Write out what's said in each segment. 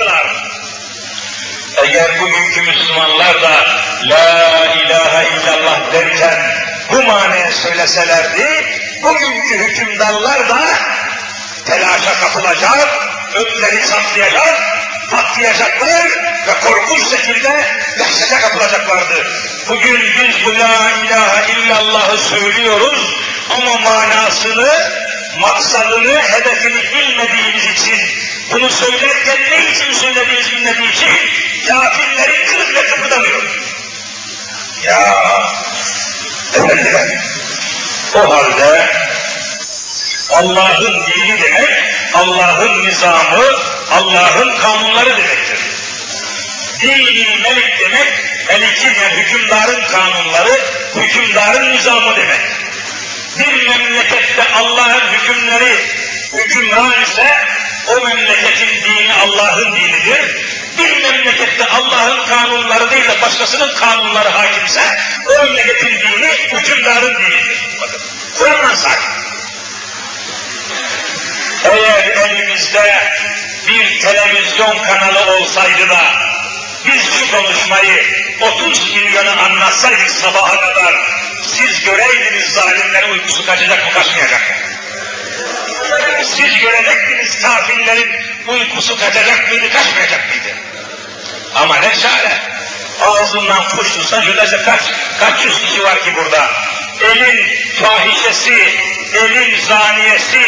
çıkardılar. Eğer bugünkü Müslümanlar da La ilahe illallah derken bu manaya söyleselerdi, bugünkü hükümdarlar da telaşa kapılacak, önleri saplayacak, patlayacaklar ve korkunç şekilde dehşete kapılacaklardı. Bugün biz bu la ilahe illallah'ı söylüyoruz ama manasını, maksadını, hedefini bilmediğimiz için, bunu söylerken ne için söylediğimizi bilmediği için kafirlerin kılık bile kıpırdamıyor. Ya efendiler, o halde Allah'ın dini demek, Allah'ın nizamı, Allah'ın kanunları demektir. Dini melik demek, melikin yani hükümdarın kanunları, hükümdarın nizamı demek. Bir memlekette Allah'ın hükümleri hükümran ise o memleketin dini Allah'ın dinidir. Bir memlekette Allah'ın kanunları değil de başkasının kanunları hakimse o memleketin dini hükümdarın dinidir. Bakın, Kur'an'dan. Eğer elimizde bir televizyon kanalı olsaydı da biz şu konuşmayı 30 milyona anlatsaydık sabaha kadar siz göreydiniz zalimlerin uykusu kaçacak mı kaçmayacak mı? Siz görecektiniz kafirlerin uykusu kaçacak mıydı kaçmayacak mıydı? Ama ne çare? Ağzından kuş tutsa kaç, kaç yüz kişi var ki burada? Elin fahişesi, elin zaniyesi,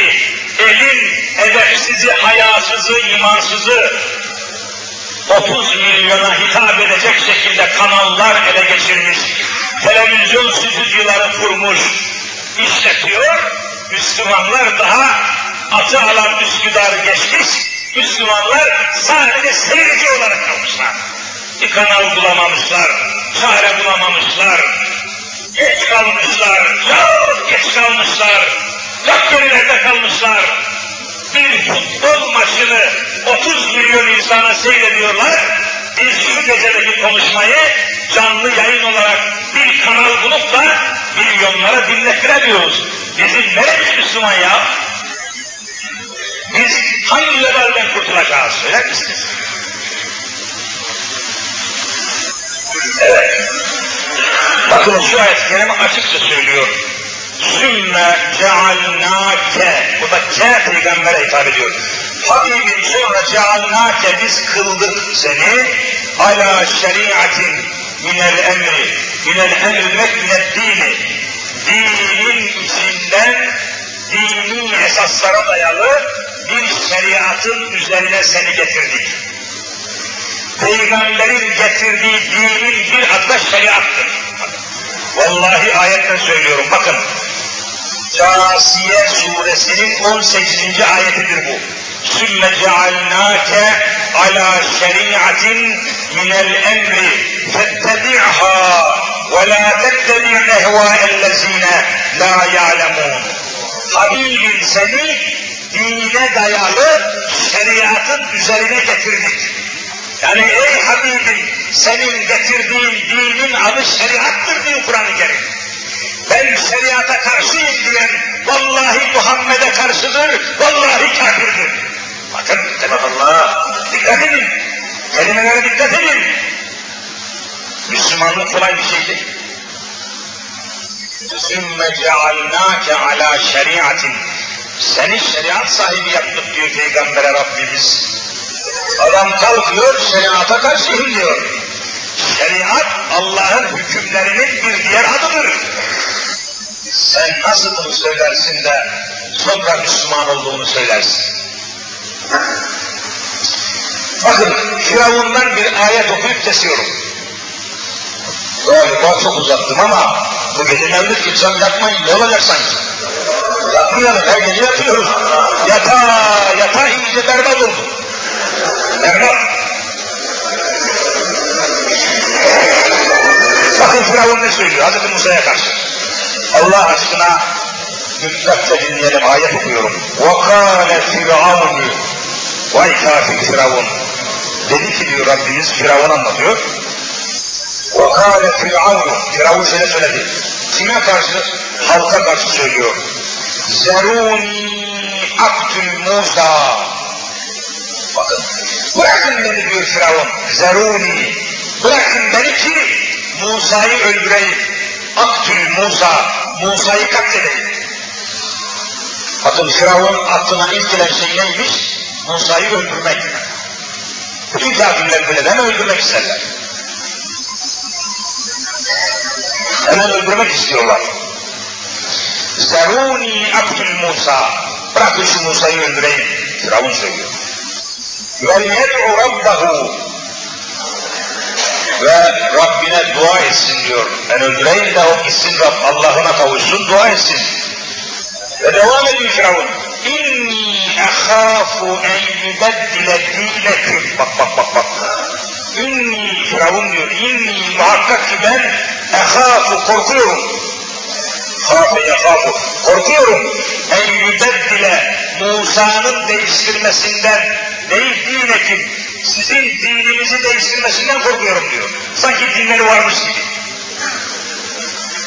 elin edepsizi, hayasızı, imansızı 30 milyona hitap edecek şekilde kanallar ele geçirmiş, televizyon stüdyoları kurmuş, işletiyor, Müslümanlar daha atı alan Üsküdar geçmiş, Müslümanlar sadece seyirci olarak kalmışlar. Bir kanal bulamamışlar, çare bulamamışlar, geç kalmışlar, çok geç kalmışlar, çok gerilerde kalmışlar. Bir futbol maçını 30 milyon insana seyrediyorlar. Biz şu gecedeki konuşmayı canlı yayın olarak bir kanal bulup da milyonlara dinlettiremiyoruz. Bizim neremiz Müslüman ya? Biz hangi levelden kurtulacağız söyler misiniz? Evet. Bakın şu ayet-i kerime açıkça söylüyor. Sümme cealnâke. Burada ke peygambere hitap ediyor. Habibim sonra cealnâke biz kıldık seni ala şeriatin minel emri. Minel emri demek minel dini. Dinin içinden dini esaslara dayalı bir şeriatın üzerine seni getirdik. Peygamberin getirdiği dinin bir adı da şeriattır. Vallahi ayetle söylüyorum bakın. Câsiye suresinin 18. ayetidir bu. Sümme cealnâke alâ şeriatin minel emri fettebi'ha ve lâ tettebi' ehvâellezîne lâ ya'lemûn. Habibim seni dine dayalı şeriatın üzerine getirdik. Yani ey Habibim senin getirdiğin dinin adı şeriattır diyor Kur'an-ı Kerim. Ben şeriata karşıyım diyen vallahi Muhammed'e karşıdır, vallahi kafirdir. Bakın dikkat Allah, dikkat edin. Kelimelere dikkat edin. Müslümanlık kolay bir şey değil. ثُمَّ جَعَلْنَاكَ عَلَى şeriatin. Seni şeriat sahibi yaptık diyor Peygamber'e Rabbimiz. Adam kalkıyor, şeriata karşıyım diyor. Şeriat Allah'ın hükümlerinin bir diğer adıdır. Sen nasıl bunu söylersin de sonra Müslüman olduğunu söylersin? Bakın Firavun'dan bir ayet okuyup kesiyorum. Galiba çok uzattım ama bu gece mevlüt gitsem yapmayın ne olacak sanki? Yapmayalım her gece yapıyoruz. Yata yata iyice berbat oldu. Berbat. Bakın Firavun ne söylüyor Hazreti Musa'ya karşı. Allah aşkına dikkatle dinleyelim ayet okuyorum. وَقَالَ فِرْعَوْنُ Vay kafir Firavun. Dedi ki diyor Rabbimiz Firavun anlatıyor. وَقَالَ فِرْعَوْنُ Firavun şöyle söyledi. Kime karşı? Halka karşı söylüyor. Zeruni aktül Musa. Bakın. Bırak Bırakın beni diyor Firavun. Zeruni. Bırakın beni ki Musa'yı öldüreyim. Aktül Musa. Musa'yı katledeyim. Bakın Firavun aklına ilk gelen şey neymiş? Musa'yı öldürmek. Bütün kafirler böyle değil? Öldürmek isterler. Hemen öldürmek istiyorlar. Zeruni Abdül Musa. Bırakın şu Musa'yı öldüreyim. Firavun söylüyor. Ve yed'u rabbahu. Ve Rabbine dua etsin diyor. Ben öldüreyim de o gitsin Rab Allah'ına kavuşsun dua etsin. Ve devam ediyor Firavun. Ehâfu en yübeddile dînekum. Bak bak bak bak. İnni Firavun diyor. İnni muhakkak ki ben ehâfu korkuyorum. Hâfu ehâfu. Korkuyorum. En yübeddile Musa'nın değiştirmesinden değil dinekim. Sizin dininizi değiştirmesinden korkuyorum diyor. Sanki dinleri varmış gibi.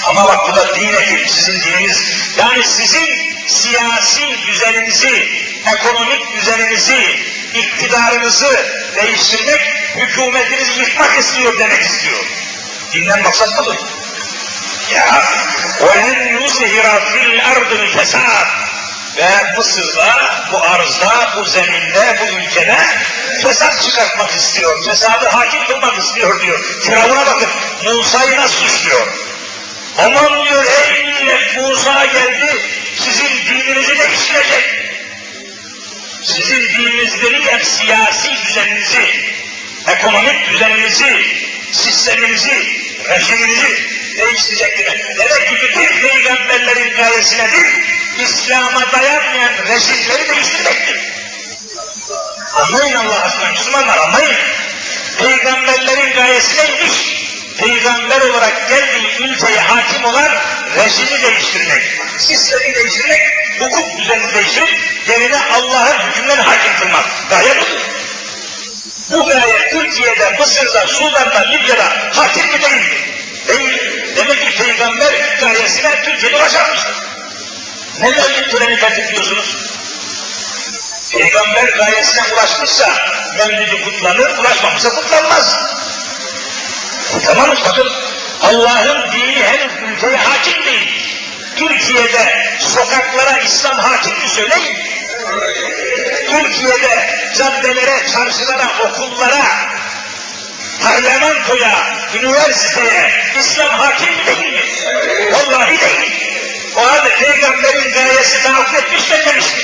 Ama bak bu da din ekim, sizin dininiz. Yani sizin siyasi düzeninizi, ekonomik düzeninizi, iktidarınızı değiştirmek, hükümetinizi yıkmak istiyor demek istiyor. Dinden maksat budur. Ya وَلَنْ يُزْهِرَ فِي الْاَرْضِ الْفَسَادِ Ve Mısır'da, bu arzda, bu zeminde, bu ülkede fesat çıkartmak istiyor. Fesadı hakim kılmak istiyor diyor. Firavun'a bakın, Musa'yı nasıl suçluyor? Aman diyor ey millet Musa geldi sizin dininizi değiştirecek. Sizin dininiz dediğim siyasi düzeninizi, ekonomik düzeninizi, sisteminizi, rejiminizi değiştirecek demek. Demek ki bütün peygamberlerin gayesi nedir? İslam'a dayanmayan rejimleri değiştirmektir. Anlayın Allah aşkına Müslümanlar anlayın. Peygamberlerin gayesi neymiş? peygamber olarak geldiği ülkeye hakim olan rejimi değiştirmek, sistemi değiştirmek, hukuk düzenini değiştirip yerine Allah'ın hükümlerini hakim kılmak. Gaye budur. Bu gaye Türkiye'de, Mısır'da, Sudan'da, Libya'da hakim mi değil? Değil. Demek ki peygamber gayesine Türkiye'de ulaşamamıştır. Ne mevlid töreni tertipliyorsunuz? Peygamber gayesine ulaşmışsa mevlidi kutlanır, ulaşmamışsa kutlanmaz. Tamam mı? Bakın Allah'ın dini henüz ülkeye hakim değil. Türkiye'de sokaklara İslam hakim mi söyleyin? Türkiye'de caddelere, çarşılara, okullara, parlamentoya, üniversiteye İslam hakim değil mi? Vallahi değil. O halde peygamberin gayesi tahakkuk etmiş mi etmemiş mi?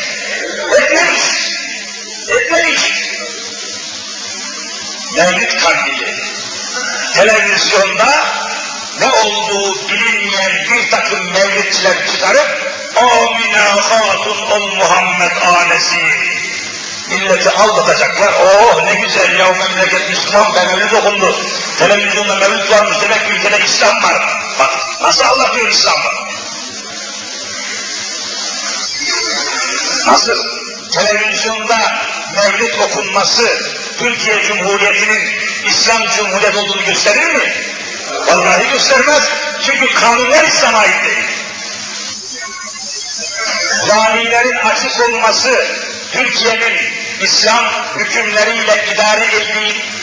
Etmemiş. Etmemiş. Mevlüt kandili televizyonda ne olduğu bilinmeyen bir takım mevlidçiler çıkarıp Amine Hatun ol Muhammed anesi milleti aldatacaklar. Oh ne güzel ya memleket Müslüman ben mevlid okundu. Televizyonda mevlid varmış demek ki ülkede İslam var. Bak nasıl anlatıyor İslam'ı? Nasıl? Televizyonda mevlid okunması Türkiye Cumhuriyeti'nin İslam Cumhuriyeti olduğunu gösterir mi? Vallahi göstermez. Çünkü kanunlar İslam'a ait değil. Camilerin açık olması Türkiye'nin İslam hükümleriyle idare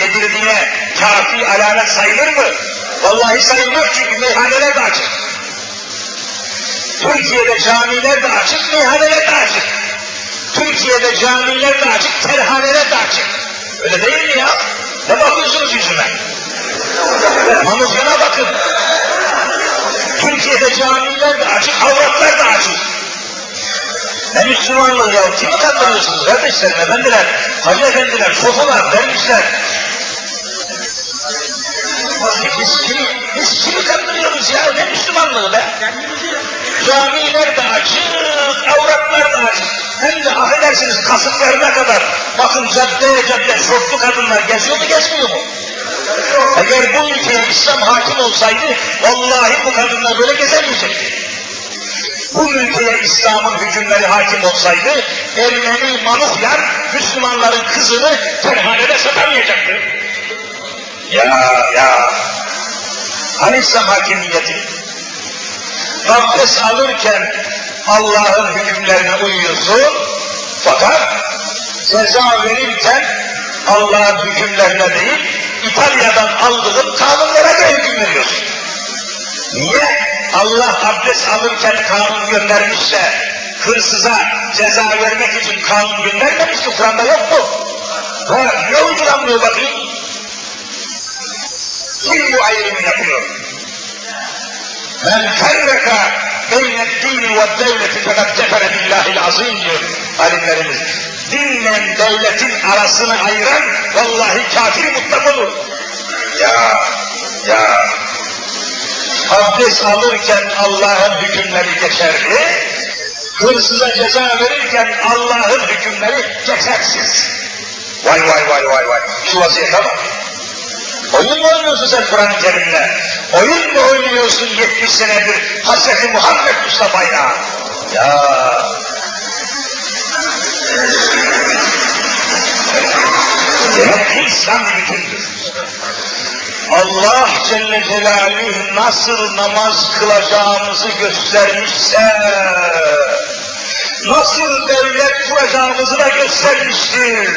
edildiğine kafi alamet sayılır mı? Vallahi sayılmaz çünkü meyhaneler de açık. Türkiye'de camiler de açık, meyhaneler de açık. Türkiye'de camiler de açık, terhaneler de açık. Öyle değil mi ya? Ne bakıyorsunuz yüzüme? Mamuzyona bakın. Türkiye'de camiler de açık, avratlar da açık. Ne Müslümanlığı ya? Kimi kandırıyorsunuz kardeşlerim, efendiler, hacı efendiler, sofular, dervişler? Biz kimi, biz kimi kandırıyoruz ya? Ne Müslümanlığı be? Camiler de açık, avratlar da açık. Hem de affedersiniz kasıklarına kadar. Bakın cadde cadde şortlu kadınlar geziyor mu gezmiyor mu? Eğer bu ülkeye İslam hakim olsaydı vallahi bu kadınlar böyle gezemeyecekti. Bu ülkeye İslam'ın hükümleri hakim olsaydı Ermeni manuhlar Müslümanların kızını terhanede satamayacaktı. Ya ya hani İslam hakimiyeti? Abdest alırken Allah'ın hükümlerine uyuyorsun fakat ceza verirken Allah'ın hükümlerine değil, İtalya'dan aldığın kanunlara göre hüküm veriyorsun. Niye? Allah abdest alırken kanun göndermişse, hırsıza ceza vermek için kanun göndermemiş ki Kur'an'da yok mu? Var, ne uygulanmıyor bakayım? Kim bu ayrımı yapıyor? Men ferreka beynet dini ve devleti fakat cefere billahil azim diyor alimlerimiz. Dinle devletin arasını ayıran vallahi kafir mutlak olur. Ya, ya. Abdest alırken Allah'ın hükümleri geçerli, hırsıza ceza verirken Allah'ın hükümleri geçersiz. Vay vay vay vay vay, şu vaziyete bak. Oyun mu oynuyorsun sen Kur'an-ı Kerim'le? Oyun mu oynuyorsun 70 senedir Hazreti Muhammed Mustafa'yla? Ya Demek ki İslam bütündür. Allah Celle Celaluhu nasıl namaz kılacağımızı göstermişse, nasıl devlet kuracağımızı da göstermiştir.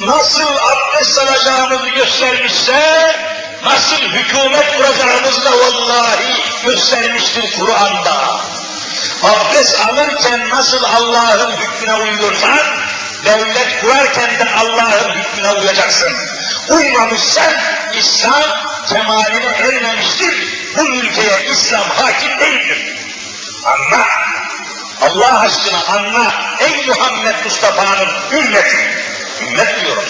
Nasıl abdest alacağımızı göstermişse, nasıl hükümet kuracağımızı da vallahi göstermiştir Kur'an'da. Abdest alırken nasıl Allah'ın hükmüne uyuyorsan, devlet kurarken de Allah'ın hükmüne uyacaksın. Uymamışsan İslam kemaline ermemiştir. Bu ülkeye İslam hakim değildir. Anla. Allah aşkına anla. Ey Muhammed Mustafa'nın ümmeti. Ümmet diyorum.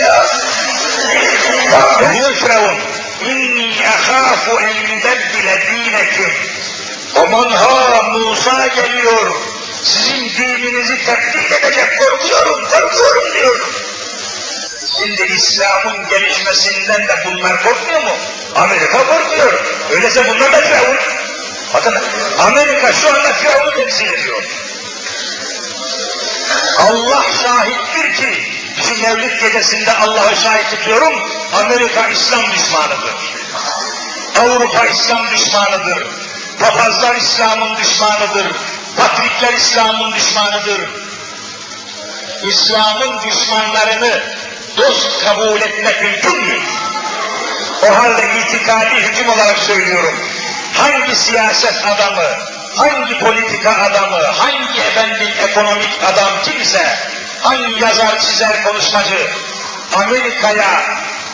Ya. Bak diyor Firavun? İnni ahâfu en yübeddile dînekum. Aman ha Musa geliyor. Sizin dininizi tebdil edecek korkuyorum, korkuyorum diyor. Şimdi İslam'ın gelişmesinden de bunlar korkmuyor mu? Amerika korkuyor. Öyleyse bunlar da Firavun. Bakın Amerika şu anda Firavun'u temsil ediyor. Allah şahittir ki şu Mevlid gecesinde Allah'ı şahit tutuyorum. Amerika İslam düşmanıdır. Avrupa İslam düşmanıdır. Papazlar İslam'ın düşmanıdır. Patrikler İslam'ın düşmanıdır. İslam'ın düşmanlarını dost kabul etmek mümkün mü? O halde itikadi hüküm olarak söylüyorum. Hangi siyaset adamı, hangi politika adamı, hangi efendim ekonomik adam kimse, hangi yazar, çizer, konuşmacı Amerika'ya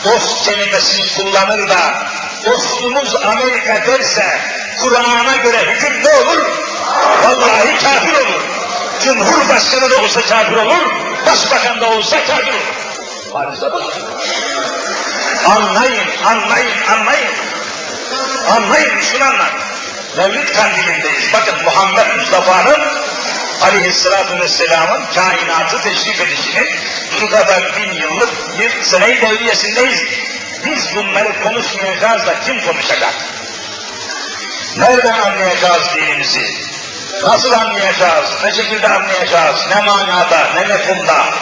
dost kelimesini kullanır da dostumuz Amerika derse Kur'an'a göre hüküm ne olur? Vallahi kafir olur. Cumhurbaşkanı da olsa kafir olur, başbakan da olsa kafir olur. Varsa bu. Anlayın, anlayın, anlayın. Anlayın, Müslümanlar. Mevlid kandilindeyiz. Bakın Muhammed Mustafa'nın aleyhissalatu vesselamın kainatı teşrif edişinin şu kadar bin yıllık bir sene-i devriyesindeyiz. Biz bunları konuşmayacağız da kim konuşacak? Nereden anlayacağız dinimizi? Nasıl anlayacağız? Ne şekilde anlayacağız? Ne manada, ne mefhumda?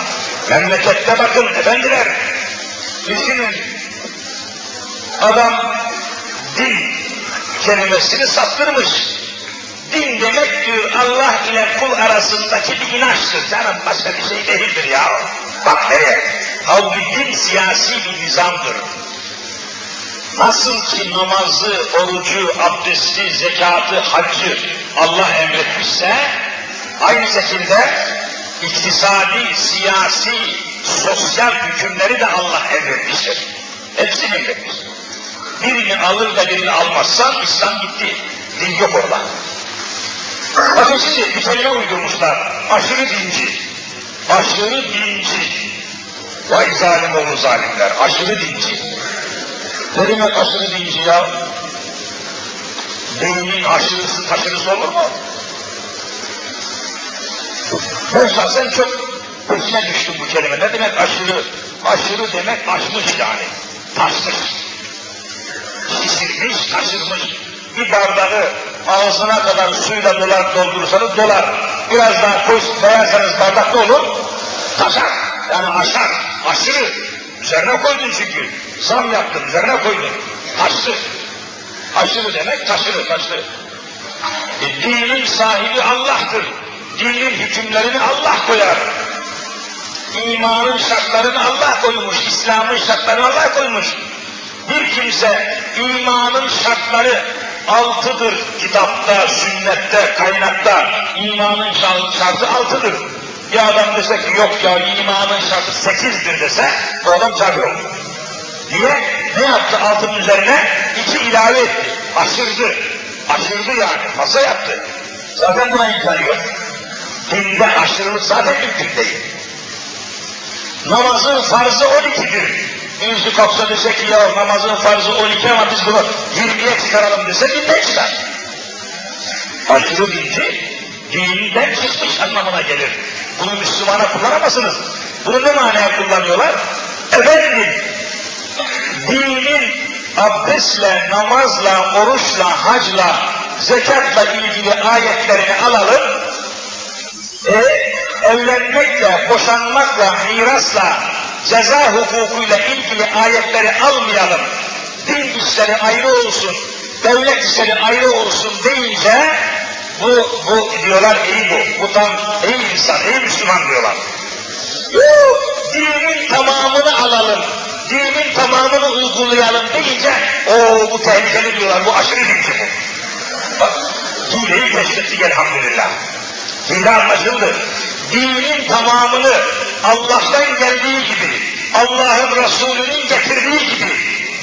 Memlekette bakın efendiler, düşünün, adam din kelimesini saptırmış. Din demek diyor Allah ile kul arasındaki bir inançtır. Canım başka bir şey değildir ya. Bak nereye? Halbuki din siyasi bir nizamdır. Nasıl ki namazı, orucu, abdesti, zekatı, haccı Allah emretmişse, aynı şekilde iktisadi, siyasi, sosyal hükümleri de Allah emretmiştir. Hepsini emretmiş. Birini alır da birini almazsan İslam gitti. Din yok orada. Bakın şimdi bir kelime uydurmuşlar. Aşırı dinci. Aşırı dinci. Vay zalim oğlu zalimler. Aşırı dinci. Ne demek aşırı dinci ya? Beynin aşırısı taşırısı olur mu? Ben şahsen çok peşine düştüm bu kelime. Ne demek aşırı? Aşırı demek aşmış yani. Taşmış. Şişirmiş, taşırmış. Bir bardağı ağzına kadar suyla dolar doldurursanız dolar. Biraz daha koy, koyarsanız bardak ne olur? Taşar. Yani aşar. Aşırı. Üzerine koydun çünkü. Zam yaptın, üzerine koydun. Taştı. Aşırı demek taşırı, taşırı. E, dinin sahibi Allah'tır. Dinin hükümlerini Allah koyar. İmanın şartlarını Allah koymuş, İslam'ın şartlarını Allah koymuş. Bir kimse imanın şartları altıdır kitapta, sünnette, kaynakta. imanın şartı altıdır. Bir adam dese ki yok ya imanın şartı sekizdir dese bu adam kafir olur. Diye ne yaptı altının üzerine? İki ilave etti. Aşırdı. Aşırdı yani. Fazla yaptı. Zaten buna imkanı yok. Dinde aşırılık zaten mümkün değil. Namazın farzı 12'dir. Birisi kalksa dese ki ya namazın farzı 12 ama biz bunu 20'ye çıkaralım dese dinden çıkar. Aşırı dinci dininden çıkmış anlamına gelir. Bunu Müslümana kullanamazsınız. Bunu ne manaya kullanıyorlar? Efendim, dinin abdestle, namazla, oruçla, hacla, zekatla ilgili ayetlerini alalım, e, evlenmekle, boşanmakla, mirasla, ceza hukukuyla ilgili ayetleri almayalım, din işleri ayrı olsun, devlet işleri ayrı olsun deyince, bu, bu diyorlar iyi bu, bu tam iyi insan, iyi Müslüman diyorlar. Yok, dinin tamamını alalım, dinin tamamını uygulayalım deyince, o bu tehlikeli diyorlar, bu aşırı dinci bu. Bak, hileyi keşfettik elhamdülillah. Hile anlaşıldı. Dinin tamamını Allah'tan geldiği gibi, Allah'ın Resulü'nün getirdiği gibi,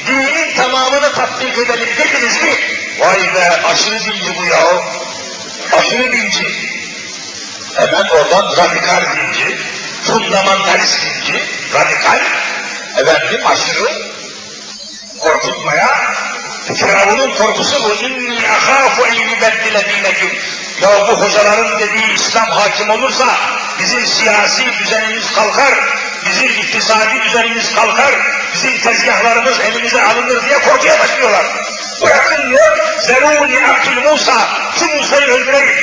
dinin tamamını tatbik edelim dediniz mi? Vay be aşırı dinci bu ya. Aşırı dinci. Hemen oradan radikal dinci, fundamentalist dinci, radikal, efendim aşırı, korkutmaya, Firavun'un korkusu bu. İnni ahâfu en yübeddile dineküm. Ya bu hocaların dediği İslam hakim olursa bizim siyasi düzenimiz kalkar, bizim iktisadi düzenimiz kalkar, bizim tezgahlarımız elimize alınır diye korkuya başlıyorlar. Bırakın diyor, zerûni abdül Musa, şu Musa'yı öldüreyim.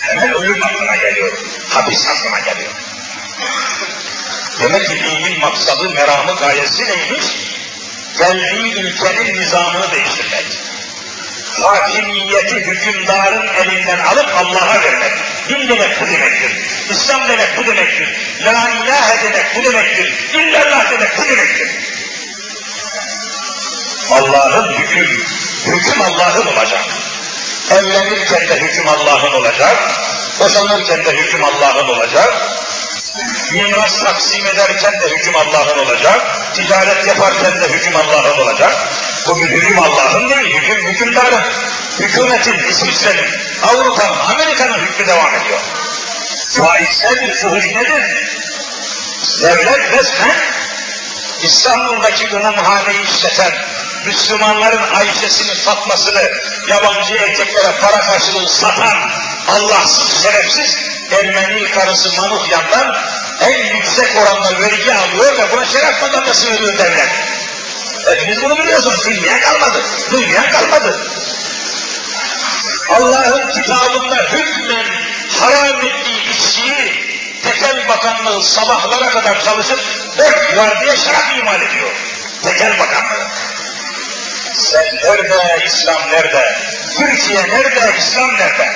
Hemen ölüm aklına geliyor, hapis aklına geliyor. Demek ki dinin maksadı, meramı, gayesi neymiş? Geldiği ülkenin nizamını değiştirmek hakimiyeti hükümdarın elinden alıp Allah'a vermek. Din demek bu demektir. İslam demek bu demektir. La ilahe demek bu demektir. İllallah demek bu demektir. Allah'ın hüküm, hüküm Allah'ın olacak. Evlenirken de hüküm Allah'ın olacak. Boşanırken de hüküm Allah'ın olacak. Miras taksim ederken de hüküm Allah'ın olacak. Ticaret yaparken de hüküm Allah'ın olacak. Bugün hüküm Allah'ın değil, hüküm hükümdarın. Hükümetin, İsviçre'nin, Avrupa'nın, Amerika'nın hükmü devam ediyor. Faiz nedir, fuhuş nedir? Devlet resmen İstanbul'daki umumhaneyi işleten Müslümanların Ayşe'sini, Fatma'sını yabancı erkeklere para karşılığı satan Allahsız, şerefsiz Ermeni karısı Manuhyan'dan en yüksek oranda vergi alıyor ve buna şeref madalyası veriyor devlet. Hepiniz bunu biliyorsunuz. Bilmeyen kalmadı. Duymayan kalmadı. Allah'ın kitabında hükmen haram ettiği içkiyi tekel bakanlığı sabahlara kadar çalışıp dört var diye şarap imal ediyor. Tekel bakanlığı. Sen nerede, İslam nerede? Türkiye nerede, İslam nerede?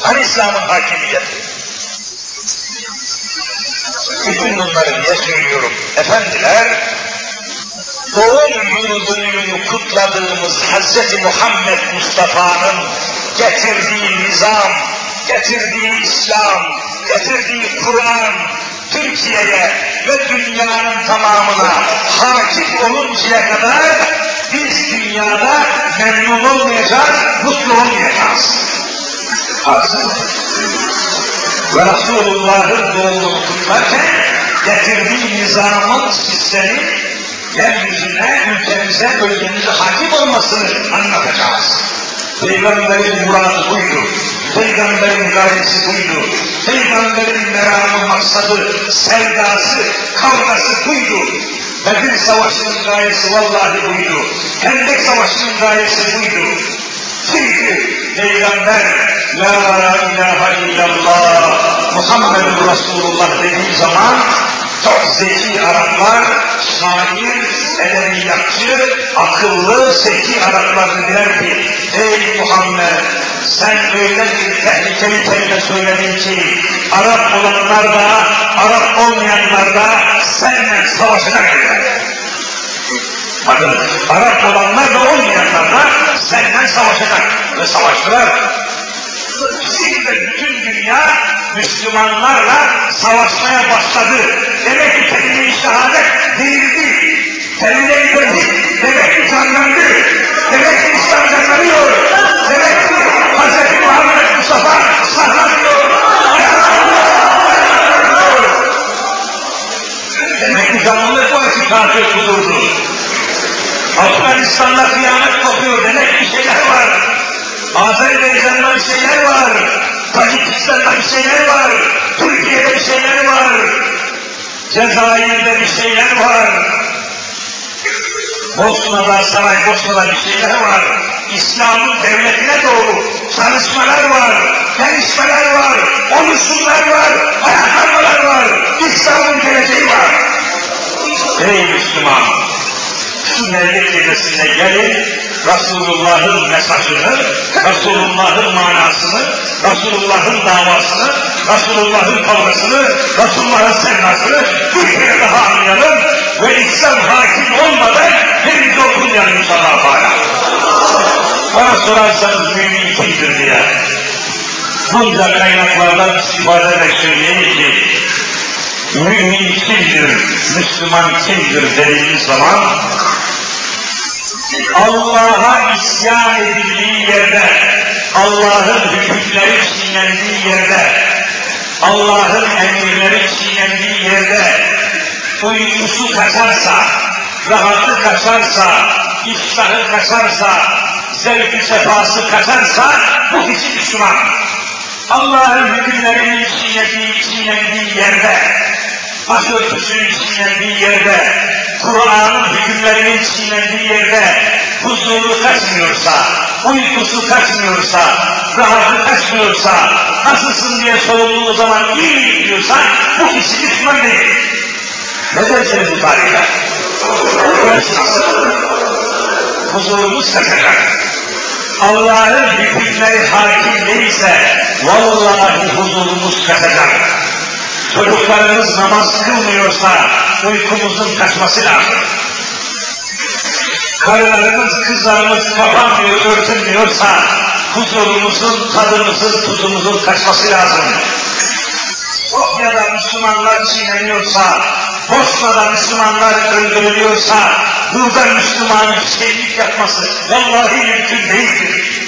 Hani İslam'ın hakimiyeti? Bütün bunları niye söylüyorum? Efendiler, doğum yıl dönümünü kutladığımız Hz. Muhammed Mustafa'nın getirdiği nizam, getirdiği İslam, getirdiği Kur'an, Türkiye'ye ve dünyanın tamamına hakim oluncaya kadar biz dünyada memnun olmayacağız, mutlu olmayacağız. Haksız Ve Resulullah'ın kutlarken getirdiği nizamın, sistemin yeryüzüne, ülkemize, bölgemize hakim olmasını anlatacağız. Peygamberin muradı buydu. Peygamberin gayesi buydu. Peygamberin meramı, maksadı, sevdası, kavgası buydu. Bedir Savaşı'nın gayesi vallahi buydu. Hendek Savaşı'nın gayesi buydu. Çünkü Peygamber La ilahe illallah Muhammed Resulullah dediği zaman çok zeki Araplar, şair, edebiyatçı, akıllı, zeki Araplar dediler ki, ey Muhammed, sen öyle bir tehlikeli kelime söyledin ki, Arap olanlar da Arap olmayanlar da seninle savaşına gelirler. Bakın Arap olanlar da olmayanlar da seninle savaşacak ve savaştılar. Şimdi bütün dünya Müslümanlarla savaşmaya başladı. Demek ki kelime-i şehadet değildi. Kelime-i tevhid demek ki canlandı. Demek ki İslam canlanıyor. Demek ki Hz. Muhammed Mustafa saklanıyor. Demek ki canlılık var ki kafir kudurdu. Afganistan'da kıyamet kopuyor. Demek bir şeyler var. Azerbaycan'da bir şeyler var. Tacikistan'da bir şeyler var. Türkiye'de bir şeyler var. Cezayir'de bir şeyler var. Bosna'da, Saraybosna'da bir şeyler var. İslam'ın devletine doğru çalışmalar var, gelişmeler var, oluşumlar var, ayaklanmalar var. İslam'ın geleceği var. Ey Müslüman! Şu Mevlid gecesinde gelin, Resulullah'ın mesajını, Resulullah'ın manasını, Resulullah'ın davasını, Resulullah'ın kavgasını, Resulullah'ın sevdasını bir kere daha anlayalım ve İslam hakim olmadan henüz okunmayalım inşallah hala. Bana sorarsanız mümin kimdir diye. Bunca kaynaklardan istifade ederek söyleyeyim ki, mümin kimdir, Müslüman kimdir dediğimiz zaman, Allah'a isyan edildiği yerde, Allah'ın hükümleri çiğnendiği yerde, Allah'ın emirleri çiğnendiği yerde, uykusu kaçarsa, rahatı kaçarsa, iştahı kaçarsa, zevk-i sefası kaçarsa, bu kişi Müslüman. Allah'ın hükümlerinin çiğnediği, çiğnendiği yerde, başörtüsünün çiğnendiği yerde, Kur'an'ın hükümlerinin çiğnendiği yerde, huzuru kaçmıyorsa, uykusu kaçmıyorsa, rahatı kaçmıyorsa, nasılsın diye sorulduğu zaman iyi diyorsa, bu kişi Müslüman. Ne dersiniz bu tarihte? Huzurumuz kaçacak. Allah'ın hükümleri hakim değilse, vallahi huzurumuz kaçacak. Çocuklarımız namaz kılmıyorsa uykumuzun kaçması lazım. Karılarımız, kızlarımız kapanmıyor, örtünmüyorsa huzurumuzun, tadımızın, tuzumuzun kaçması lazım. Sofya'da Müslümanlar çiğneniyorsa, Bosna'da Müslümanlar öldürülüyorsa, burada Müslümanın şeylik yapması vallahi mümkün değildir.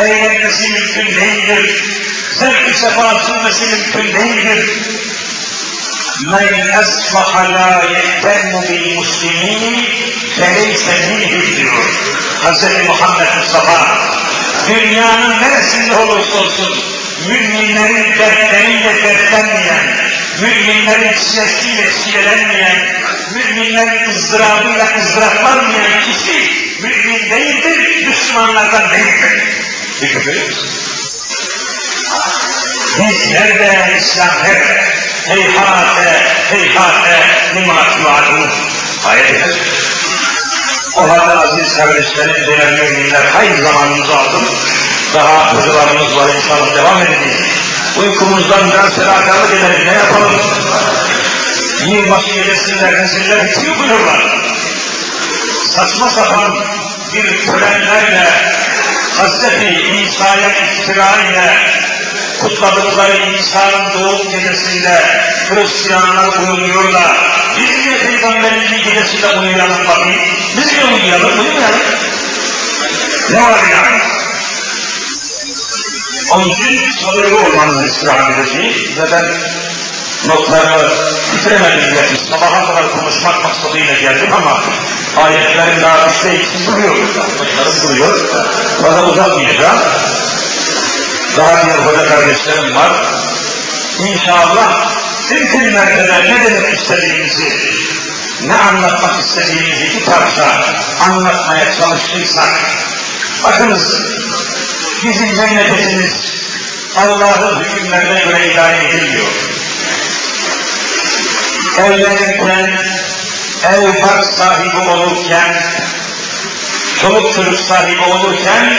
Eğlenmesi mümkün değildir zevk-i sefa sürmesi mümkün değildir. Men esbaha la yehtemmu bil muslimin feleyse minhum diyor. Hz. Muhammed Mustafa dünyanın neresinde olursa olsun müminlerin dertleriyle dertlenmeyen, müminlerin çilesiyle çilelenmeyen, müminlerin ızdırabıyla ızdıraplanmayan kişi mümin değildir, Müslümanlardan değildir. Dikkat ediyor musunuz? Biz nerede, İslam nerede? Heyhate, heyhate, lima tuadun. Ayet O halde aziz kardeşlerim, değerli müminler, hayır zamanımızı aldım. Daha hocalarımız var, inşallah devam edeceğiz. Uykumuzdan biraz fedakarlık edelim, ne yapalım? Yılbaşı gecesinde nesiller bitiyor buyurlar. Saçma sapan bir törenlerle, Hazreti İsa'ya iftira ile kutladıkları İsa'nın doğum gecesinde Hristiyanlar uyumuyor da biz de Peygamberin gecesinde uyuyalım bakayım. Biz de uyuyalım, uyumayalım. Ne var yani? Onun için sabırlı olmanızı istirham edeceğim ve ben notları bitiremedim bile. Sabaha kadar konuşmak maksadıyla geldim ama ayetlerin daha üçte ikisi duruyor. Duruyor. Fazla uzatmayacağım. Daha diğer hoca kardeşlerim var. İnşallah mümkün mertebe ne demek istediğimizi, ne anlatmak istediğimizi iki parça anlatmaya çalıştıysak, bakınız bizim memleketimiz Allah'ın hükümlerine göre idare ediliyor. Evlenirken, ev bark sahibi olurken, çoluk çocuk sahibi olurken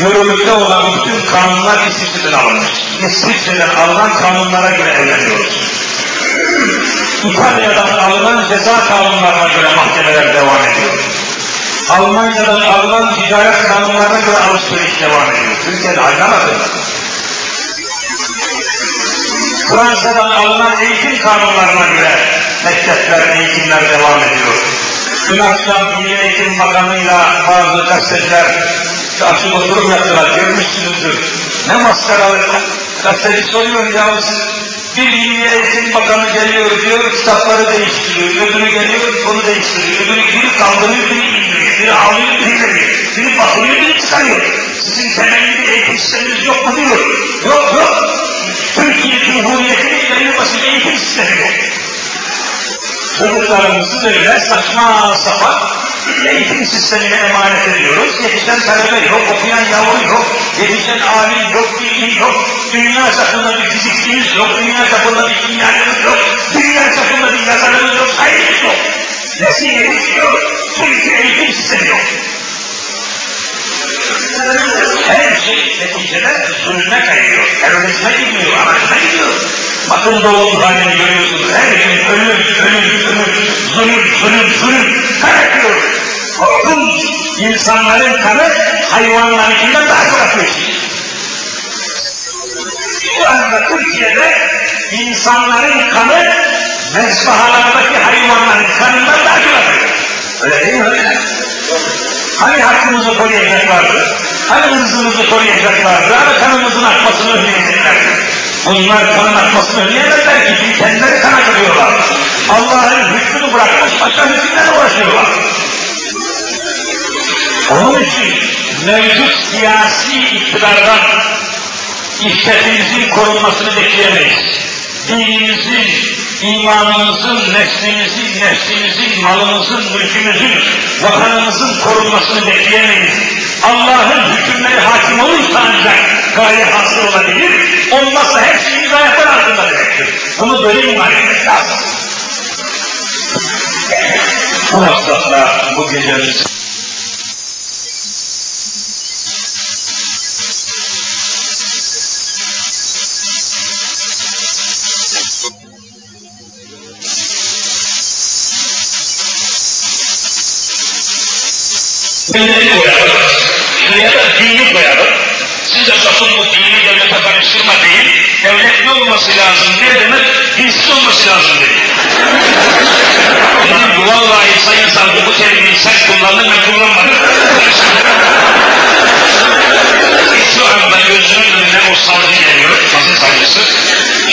yürürlükte olan bütün kanunlar İsviçre'den alınmış. İsviçre'den alınan kanunlara göre evleniyoruz. İtalya'dan alınan ceza kanunlarına göre mahkemeler devam ediyor. Almanya'dan alınan ticaret kanunlarına göre alışveriş devam ediyor. Türkiye'de ayrılamadı. Fransa'dan alınan eğitim kanunlarına göre mektepler, eğitimler devam ediyor. Dün akşam Milli Eğitim Bakanı'yla bazı gazeteciler açık oturum yaptılar, görmüşsünüzdür. Ne maskaralı gazeteci soruyor ya bir Milli Eğitim Bakanı geliyor diyor, kitapları değiştiriyor, öbürü geliyor, onu değiştiriyor, öbürü biri kaldırıyor, biri indiriyor, biri alıyor, biri veriyor, biri bakıyor, biri çıkarıyor. Sizin temelli bir eğitim sisteminiz yok mu diyor. Yok yok. Türkiye Cumhuriyeti'nin belli başlı eğitim sistemi yok. Çocuklarımızı böyle saçma sapan eğitim sistemine emanet ediyoruz. Yetişen talebe yok, okuyan yavru yok, yetişen alim yok, bilgi yok, dünya çapında bir fizikçimiz yok, dünya çapında bir kimyacımız yok, dünya çapında bir yazarımız yok, hayır yok. Nesil yetişiyor, Türkiye eğitim sistemi yok. Her şey neticede zulme kayıyor, terörizme gidiyor, anarşime gidiyor. Bakın doğum halini görüyorsunuz, her gün ölüm, ölüm, ölüm, zulüm, zulüm, zulüm, kan akıyor. İnsanların kanı hayvanlarınkinden daha çok akıyor. Şu anda Türkiye'de insanların kanı mezbahalardaki hayvanların kanından daha çok akıyor. Öyle değil mi? Öyle. Hani hakkımızı koruyacaklardı? Hani hırzımızı koruyacaklardı? Hani kanımızın akmasını önleyeceklerdi? Bunlar kanın akmasını önleyemezler ki çünkü kendileri kan akıyorlar. Allah'ın hükmünü bırakmış başka hükümlerle uğraşıyorlar. Onun için mevcut siyasi iktidardan iffetimizin korunmasını bekleyemeyiz. Dinimizin, imanımızın, nefsimizin, nefsimizin, malımızın, mülkümüzün, vatanımızın korunmasını bekleyemeyiz. Allah'ın hükümleri hakim olursa ancak gaye hasıl olabilir, olmazsa hepsini ayaklar altında demektir. Bunu böyle iman etmek lazım. Bu maksatla bu gecemiz Milleti koyalım, da dini koyalım. Siz de sakın bu dini devlete karıştırma deyin. Devlet ne olması lazım ne demek? Dinsiz olması lazım dedi. Dedim vallahi sayın savcı bu kelimeyi sen kullandın ben kullanmadım. Şu anda gözümün önüne o savcı geliyor, basın savcısı.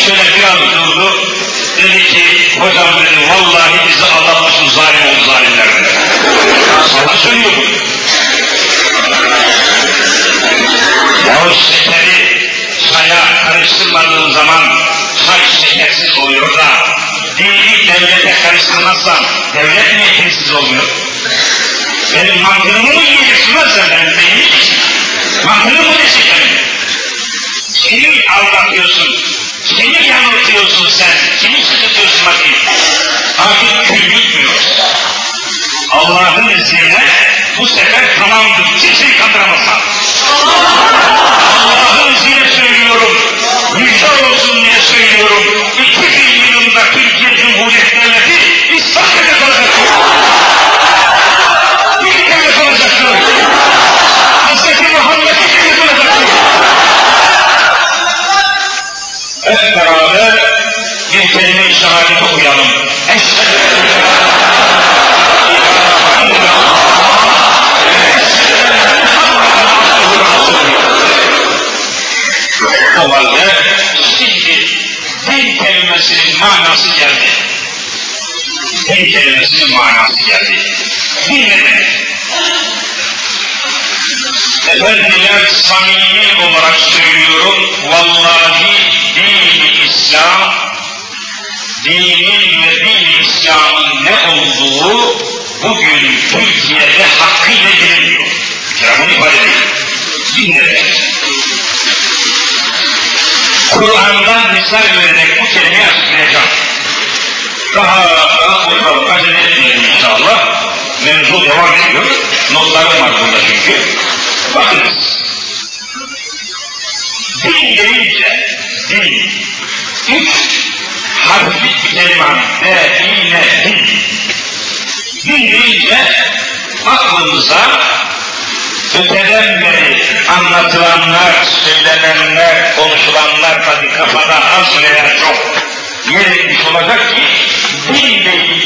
Şöyle biraz durdu, dedi ki hocam dedi vallahi bizi aldatmışsın zalim ol zalimler dedi. Söylüyorum. Yahu şekeri çaya karıştırmadığın zaman çay şekersiz oluyor da dini devlete karıştırmazsan devlet niye kimsiz oluyor? Benim mantığımı mı yiyeceksin lan sen benim beynimi? Mantığımı mı? Kimi mi aldatıyorsun? Kimi yanıltıyorsun sen?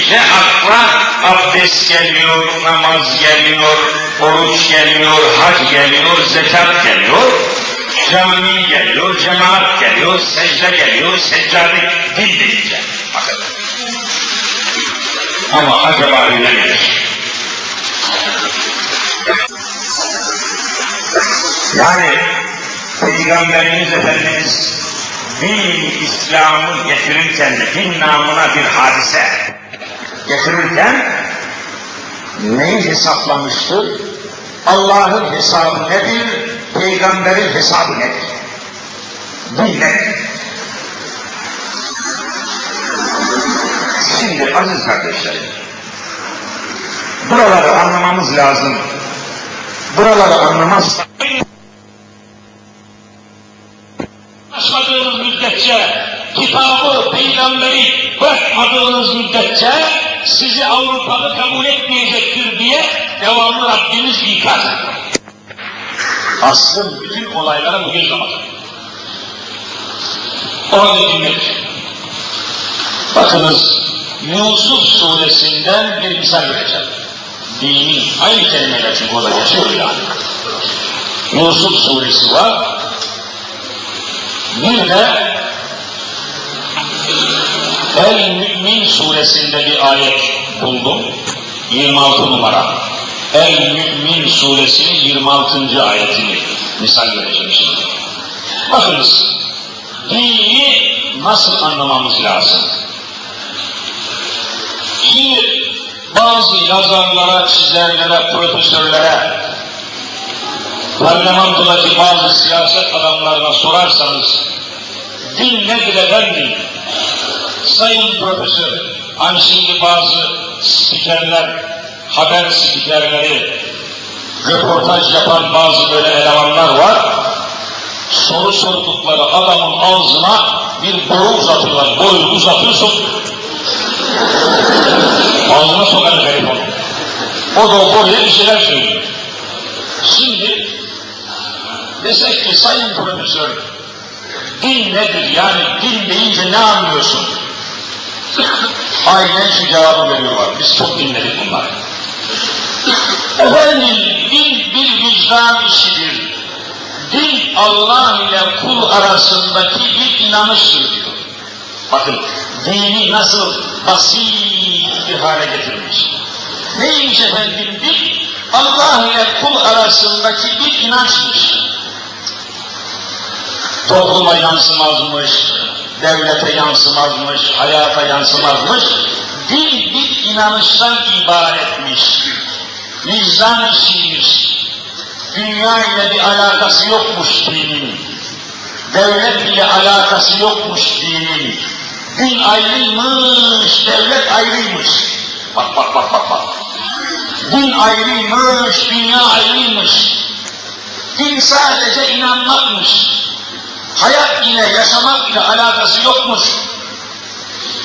Deyince akla abdest geliyor, namaz geliyor, oruç geliyor, hac geliyor, zekat geliyor, cami geliyor, cemaat geliyor, secde geliyor, seccade din deyince. Bakın. Ama acaba öyle midir? Yani Peygamberimiz Efendimiz din İslam'ı getirirken, din namına bir hadise getirirken neyi hesaplamıştır? Allah'ın hesabı nedir? Peygamberin hesabı nedir? Nedir? Şimdi aziz kardeşlerim, buraları anlamamız lazım. Buraları anlamazsak Açmadığınız müddetçe, kitabı, peygamberi bırakmadığınız müddetçe sizi Avrupalı kabul etmeyecektir diye devamlı Rabbimiz ikaz ediyor. Bütün olaylara bu bir zaman. Orada dinledik. Bakınız, Yusuf suresinden bir misal vereceğim. Dini, aynı kelimeler çünkü orada geçiyor yani. Yusuf suresi var, bir de El Mü'min suresinde bir ayet buldum. 26 numara. El Mü'min suresinin 26. ayetini misal vereceğim şimdi. Bakınız, dini nasıl anlamamız lazım? Şimdi bazı yazarlara, çizerlere, profesörlere, parlamentodaki bazı siyaset adamlarına sorarsanız din nedir efendim? Sayın Profesör, hani şimdi bazı spikerler, haber spikerleri, röportaj yapan bazı böyle elemanlar var, soru sordukları adamın ağzına bir boru uzatırlar, boru uzatır sok. Ağzına sokar garip onu. O da o boruya bir şeyler söylüyor. Şimdi desek ki sayın profesör, din nedir? Yani din deyince ne anlıyorsun? Aynen şu cevabı veriyorlar. Biz çok dinledik bunları. Efendim, din bir vicdan işidir. Din Allah ile kul arasındaki bir inanıştır diyor. Bakın, dini nasıl basit bir hale getirmiş. Neymiş efendim din? Allah ile kul arasındaki bir inançmış topluma yansımazmış, devlete yansımazmış, hayata yansımazmış, din bir inanıştan ibaretmiş, vicdan işiymiş, dünya ile bir alakası yokmuş dinin, devlet ile alakası yokmuş dinin, din ayrıymış, devlet ayrıymış. Bak bak bak bak bak. Din ayrıymış, dünya ayrıymış. Din sadece inanmakmış hayat ile, yaşamak ile alakası yokmuş.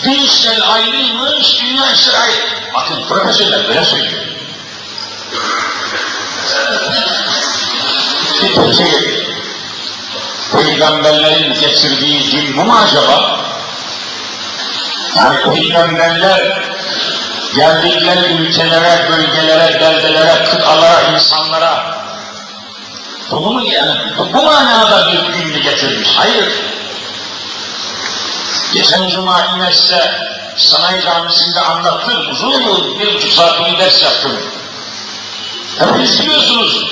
Din işleri ayrıymış, dünya işleri ayrı. Bakın profesörler böyle söylüyor. Peki, peygamberlerin getirdiği din bu mu acaba? Yani peygamberler geldikleri ülkelere, bölgelere, beldelere, kıtalara, insanlara bunu mu yani? Bu manada bir dini getirmiş. Hayır. Geçen cuma İmes'te sanayi camisinde anlattım. Uzun bir buçuk saatlik ders yaptım. Hepiniz biliyorsunuz.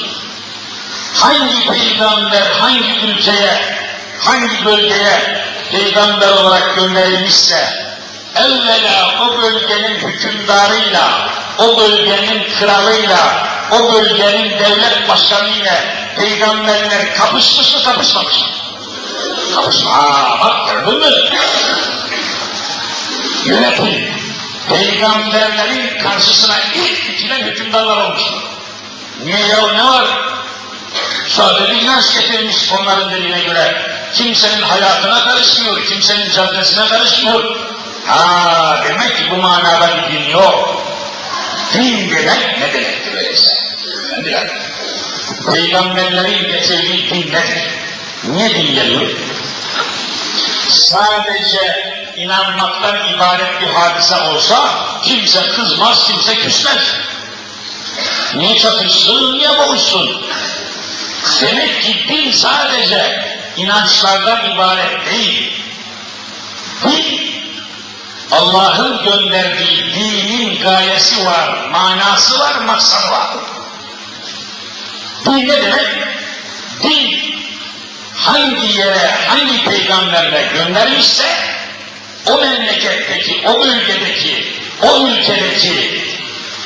Hangi peygamber hangi ülkeye, hangi bölgeye peygamber olarak gönderilmişse evvela o bölgenin hükümdarıyla, o bölgenin kralıyla, o bölgenin devlet başkanıyla peygamberler kapışmış mı kapışmamış mı? Kapışma. Aa bak gördün mü? Yönetim. Peygamberlerin karşısına ilk dikilen hükümdarlar olmuştur. Niye ya ne var? Sadece inanç getirmiş onların dediğine göre. Kimsenin hayatına karışmıyor, kimsenin caddesine karışmıyor. Ha demek ki bu manada bir din yok. Din demek ne demektir öyleyse? Efendiler, Peygamberlerin getirdiği din nedir? Niye din geliyor? Sadece inanmaktan ibaret bir hadise olsa kimse kızmaz, kimse küsmez. Niye çatışsın, niye boğuşsun? Demek ki din sadece inançlardan ibaret değil. Din, Allah'ın gönderdiği dinin gayesi var, manası var, maksadı var. Din ne demek? Din hangi yere, hangi peygamberle göndermişse o memleketteki, o bölgedeki, o ülkedeki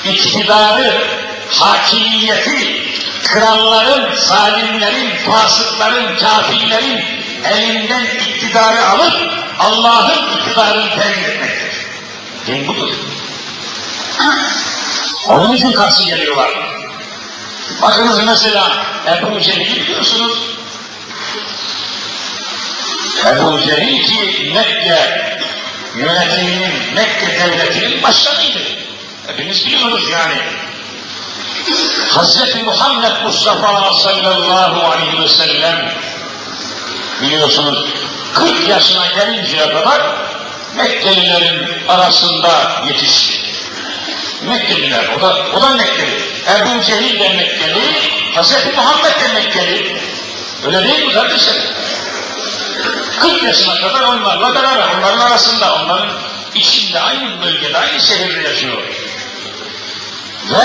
iktidarı, hakimiyeti, kralların, zalimlerin, fasıkların, kafirlerin elinden iktidarı alıp Allah'ın iktidarını temin etmektir. Din budur. Onun için karşı geliyorlar. Bakınız mesela Ebu Cehil biliyorsunuz. Ebu Cehil ki Mekke yönetiminin, Mekke devletinin başkanıydı. Hepiniz biliyorsunuz yani. Hazreti Muhammed Mustafa sallallahu aleyhi ve sellem biliyorsunuz 40 yaşına gelinceye kadar Mekkelilerin arasında yetişti. Mekkeliler, o da, o da Mekkeli. Ebu Cehil de Mekkeli, Hazreti Muhammed de Mekkeli. Öyle değil mi kardeşim? 40 yaşına kadar onlarla beraber, onların arasında, onların içinde, aynı bölgede, aynı şehirde yaşıyor. Ve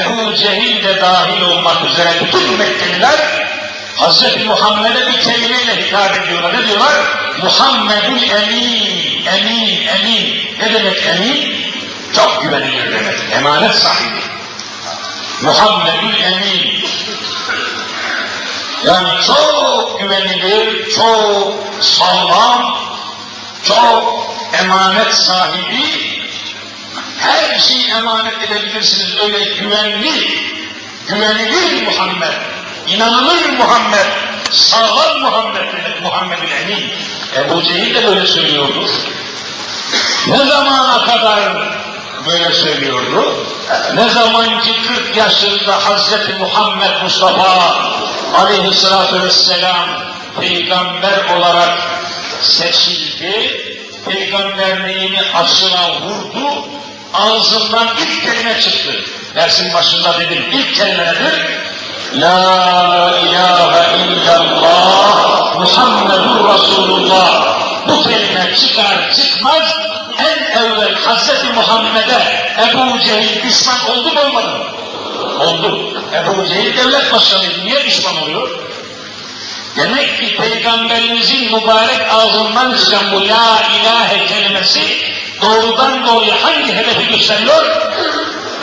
Ebu Cehil de dahil olmak üzere bütün Mekkeliler Hz. Muhammed'e bir kelimeyle hitap ediyorlar. Ne diyorlar? Muhammedül emin, emin, emin. Ne demek emin? Çok güvenilir demek. Emanet sahibi. Muhammedül emin. Yani çok güvenilir, çok sağlam, çok emanet sahibi, her şeyi emanet edebilirsiniz. Öyle güvenli, güvenilir Muhammed, inanılır Muhammed, sağlam Muhammed demek Muhammed'in emin. Ebu Cehil de böyle söylüyordu. Ne zamana kadar böyle söylüyordu? Ne zaman ki 40 yaşında Hazreti Muhammed Mustafa aleyhissalatü vesselam peygamber olarak seçildi, peygamberliğini açığa vurdu, ağzından ilk kelime çıktı. Dersin başında dedim, ilk kelime nedir? La ilahe illallah Muhammedur Resulullah. Bu kelime çıkar çıkmaz en evvel Hazreti Muhammed'e Ebu Cehil düşman oldu mu olmadı mı? Oldu. Ebu Cehil devlet başkanıydı. Niye düşman oluyor? Demek ki Peygamberimizin mübarek ağzından çıkan bu La ilahe kelimesi doğrudan doğruya hangi hedefi gösteriyor?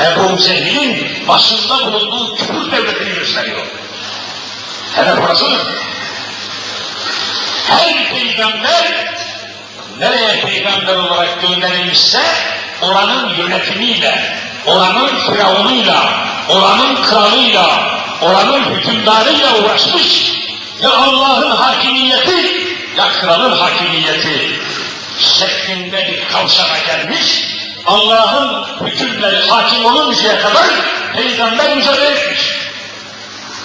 Ebu Cehil'in başında bulunduğu küfür devletini gösteriyor. Hedef orasıdır. Her peygamber nereye peygamber olarak gönderilmişse oranın yönetimiyle, oranın firavunuyla, oranın kralıyla, oranın hükümdarıyla uğraşmış. Ya Allah'ın hakimiyeti, ya kralın hakimiyeti şeklinde bir kavşana gelmiş. Allah'ın hükümleri hakim oluncaya kadar peygamber mücadele etmiş.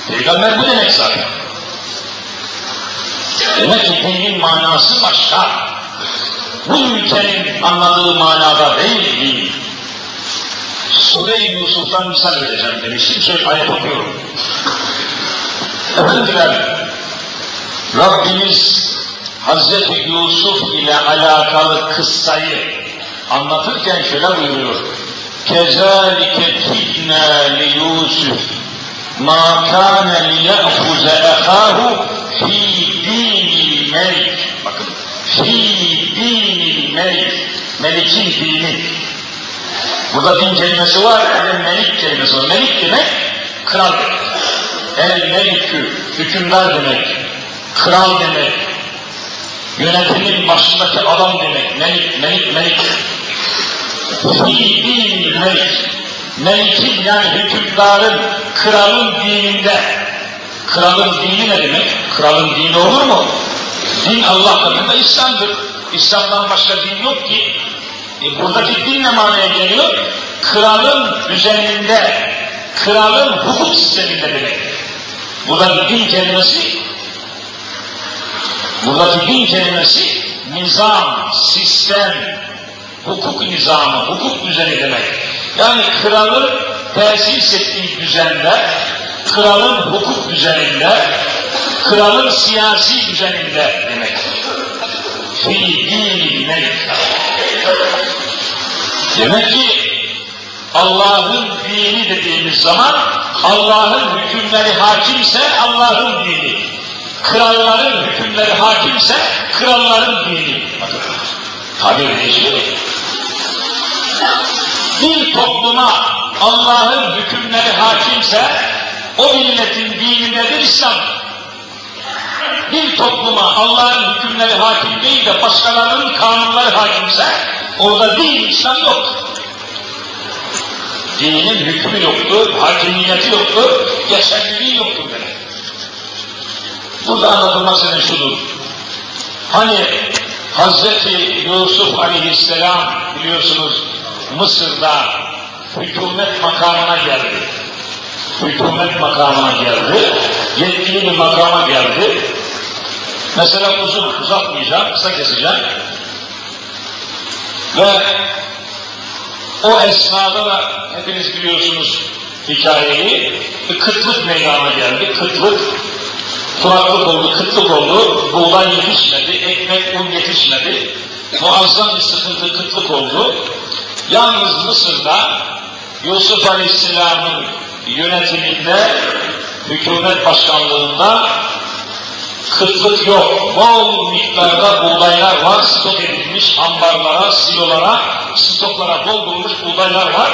Peygamber bu demek zaten. Demek ki dinin manası başka. Bu ülkenin anladığı manada değil din. Sure-i Yusuf'tan misal vereceğim demiştim. Söyle ayet okuyorum. Efendiler, Rabbimiz Hazreti Yusuf ile alakalı kıssayı anlatırken şöyle buyuruyor. كَذَٰلِكَ كِدْنَا لِيُوسُفْ مَا كَانَ لِيَأْخُزَ أَخَاهُ فِي دِينِ الْمَلِكِ Bakın, فِي دِينِ الْمَلِكِ Melik'in dini. Burada din kelimesi var, yani melik kelimesi var. Melik demek, kral demek. El melikü, hükümdar demek, kral demek, yönetimin başındaki adam demek, melik, melik, melik. Fi din melik. Melikin yani hükümdarın, kralın dininde, Kralın dini ne demek? Kralın dini olur mu? Din Allah katında İslam'dır. İslam'dan başka din yok ki. E buradaki din ne manaya geliyor? Kralın düzeninde, kralın hukuk sisteminde demek. Burada din kelimesi, buradaki din kelimesi nizam, sistem, hukuk nizamı, hukuk düzeni demek. Yani kralın tesis ettiği düzende, kralın hukuk düzeninde, kralın siyasi düzeninde demek. Fi dini melik. Demek ki Allah'ın dini dediğimiz zaman Allah'ın hükümleri hakimse Allah'ın dini. Kralların hükümleri hakimse kralların dini. Bakın, tabir değişiyor. Bir topluma Allah'ın hükümleri hakimse o milletin dini nedir? İslam. Bir topluma Allah'ın hükümleri hakim değil de başkalarının kanunları hakimse orada din, İslam yok. Dinin hükmü yoktur, hakimiyeti yoktur, geçerliliği yoktur demek. Burada anlatılmak senin şudur. Hani Hazreti Yusuf Aleyhisselam biliyorsunuz Mısır'da hükümet makamına geldi. Hükümet makamına geldi. Yetkili bir makama geldi. Mesela uzun uzatmayacağım, kısa keseceğim. Ve o esnada da hepiniz biliyorsunuz hikayeyi bir kıtlık meydana geldi. Kıtlık, kuraklık oldu, kıtlık oldu. Buğday yetişmedi, ekmek, un yetişmedi. Muazzam bir sıkıntı, kıtlık oldu. Yalnız Mısır'da Yusuf Aleyhisselam'ın yönetiminde, hükümet başkanlığında kıtlık yok. Bol miktarda buğdaylar var, stok edilmiş ambarlara, silolara, stoklara doldurulmuş buğdaylar var.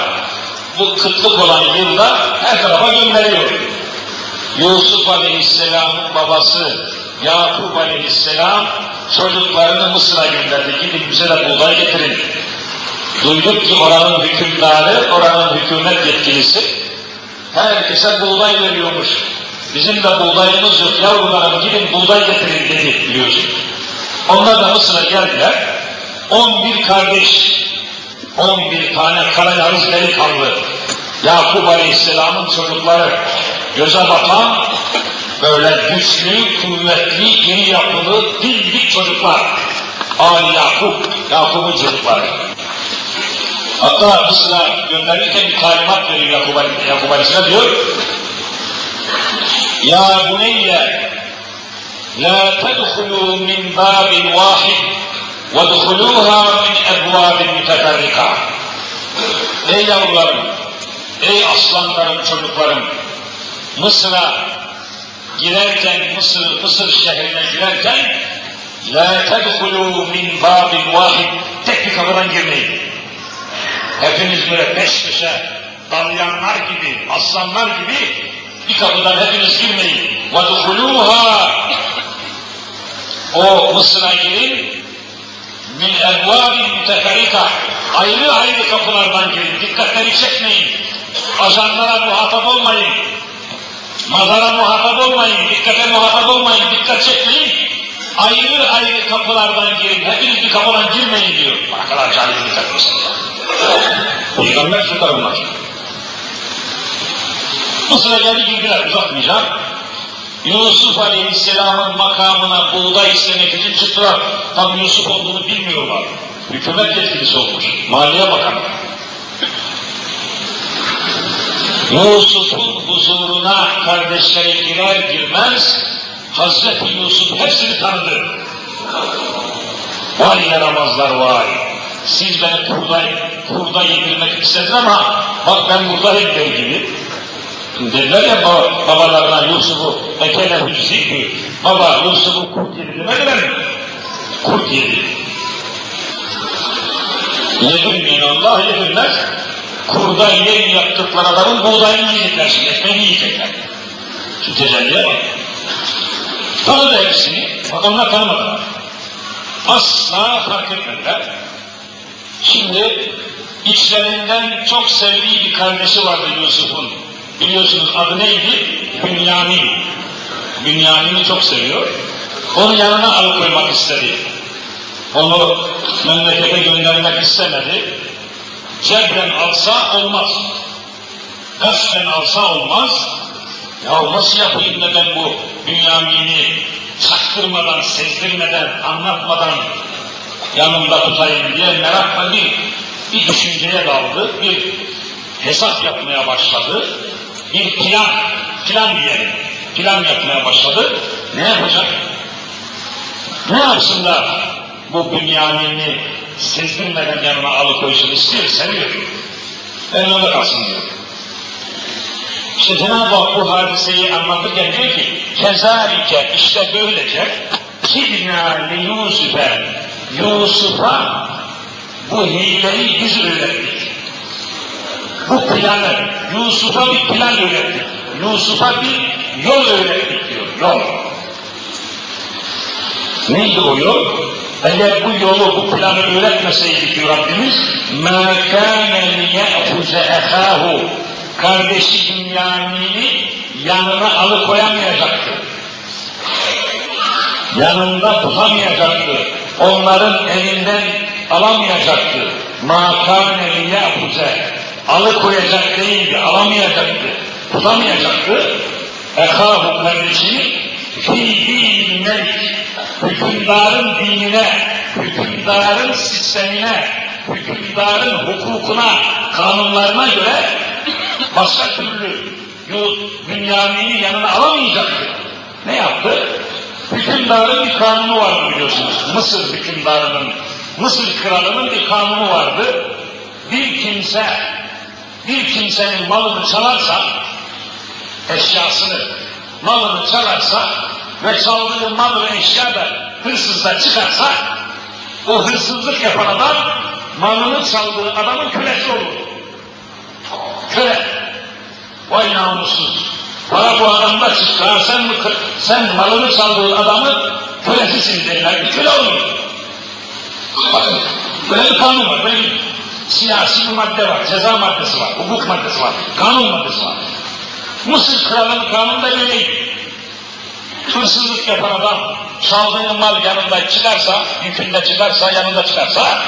Bu kıtlık olan yılda her tarafa gönderiyor. Yusuf Aleyhisselam'ın babası Yakup Aleyhisselam çocuklarını Mısır'a gönderdi. Gidin bize de buğday getirin. Duyduk ki oranın hükümdarı, oranın hükümet yetkilisi herkese buğday veriyormuş. Bizim de buğdayımız yok yavrularım gidin buğday getirin dedi biliyorsun. Onlar da Mısır'a geldiler. 11 kardeş, 11 tane karayarız delikanlı. Yakup Aleyhisselam'ın çocukları göze batan böyle güçlü, kuvvetli, iri yapılı, dimdik çocuklar. Ali Yakup, Yakup'un çocukları. Hatta Mısır'a gönderirken bir talimat veriyor Yakub, Yakub Aleyhisselam diyor. Ya buneyye la tedhulu min babin vahid ve duhuluha min ebvabin müteferrika. Ey yavrularım, ey aslanlarım, çocuklarım, Mısır'a girerken, Mısır, Mısır şehrine girerken la tedhulu min babin vahid tek bir kapıdan girmeyin. Hepiniz böyle peş peşe dalyanlar gibi, aslanlar gibi bir kapıdan hepiniz girmeyin. وَدْخُلُوهَا O Mısır'a girin, min evvabin müteferrika ayrı ayrı kapılardan girin. Dikkatleri çekmeyin. Ajanlara muhatap olmayın. Mazara muhatap olmayın. Dikkate muhatap olmayın. Dikkat çekmeyin. Ayrı ayrı kapılardan girin. Hepiniz bir kapıdan girmeyin diyor. Ne kadar cahil dikkat mesela. Peygamber sultanlar. Mısır'a geldi girdiler. Uzatmayacağım. Yusuf Aleyhisselam'ın makamına buğday istemek için çıktılar. Tam Yusuf olduğunu bilmiyorlar. Hükümet yetkilisi olmuş. Maliye Bakanı. Yusuf'un huzuruna kardeşleri girer girmez Hazreti Yusuf hepsini tanıdı. Vay yaramazlar vay. Siz beni kurda, kurda yedirmek istedin ama bak ben buradayım der gibi. Dediler ya babalarına Yusuf'u ekele hüczi baba Yusuf'u kurt yedi demediler mi? Kurt yedi. Yedirmeyin Allah yedirmez. Kurda yem yaptıkları adamın buğdayını yiyecekler şimdi, ekmeğini yiyecekler. Şu tecelliye bak. Tanıdı hepsini, bak onlar tanımadılar. Asla fark etmediler. Şimdi içlerinden çok sevdiği bir kardeşi vardı Yusuf'un. Biliyorsunuz adı neydi? Bünyamin. Bünyamin'i çok seviyor. Onu yanına alıkoymak istedi. Onu memlekete göndermek istemedi. Cebren alsa olmaz. Kasten alsa olmaz. Ya nasıl yapayım da ben bu Bünyamin'i çaktırmadan, sezdirmeden, anlatmadan yanımda tutayım diye merakla bir, bir düşünceye daldı, bir hesap yapmaya başladı, bir plan, plan diyelim, plan yapmaya başladı. Ne yapacak? Ne yapsın da bu Bünyamin'i sezdirmeden yanına alıkoysun istiyor, seviyor. Ben öyle kalsın diyor. İşte Cenab-ı Hak bu hadiseyi anlatırken diyor ki, kezalike işte böylece kibna li Yusuf'e Yusuf'a bu hileyi biz öğrettik. Bu planı, Yusuf'a bir plan öğrettik. Yusuf'a bir yol öğrettik diyor, yol. Neydi o yol? Eğer bu yolu, bu planı öğretmeseydi ki Rabbimiz مَا كَانَ لِيَأْخُزَ اَخَاهُ Kardeşi Bünyamin'i yanına alıkoyamayacaktı. Yanında tutamayacaktı. Onların elinden alamayacaktı. مَا كَانَ لِيَأْخُزَ Alıkoyacak değildi, alamayacaktı, tutamayacaktı. Ehahu kardeşini fi din melik hükümdarın dinine, hükümdarın sistemine, hükümdarın hukukuna, kanunlarına göre başka türlü Bünyamin'i yanına alamayacaktı. Ne yaptı? Hükümdarın bir kanunu vardı biliyorsunuz. Mısır hükümdarının, Mısır kralının bir kanunu vardı. Bir kimse, bir kimsenin malını çalarsa, eşyasını, malını çalarsa ve çaldığı mal ve eşya da hırsızda çıkarsa o hırsızlık yapan adam malını çaldığı adamın kölesi olur. Köle. Vay namussuz. Para bu adamda. Ha, sen, sen malını çaldığın adamın kölesisin derler. Bir köle olur. Bakın böyle bir kanun var. Böyle siyasi bir madde var. Ceza maddesi var. Hukuk maddesi var. Kanun maddesi var. Mısır kralının kanunu da öyleydi hırsızlık yapan adam çaldığı mal yanında çıkarsa, yükünde çıkarsa, yanında çıkarsa,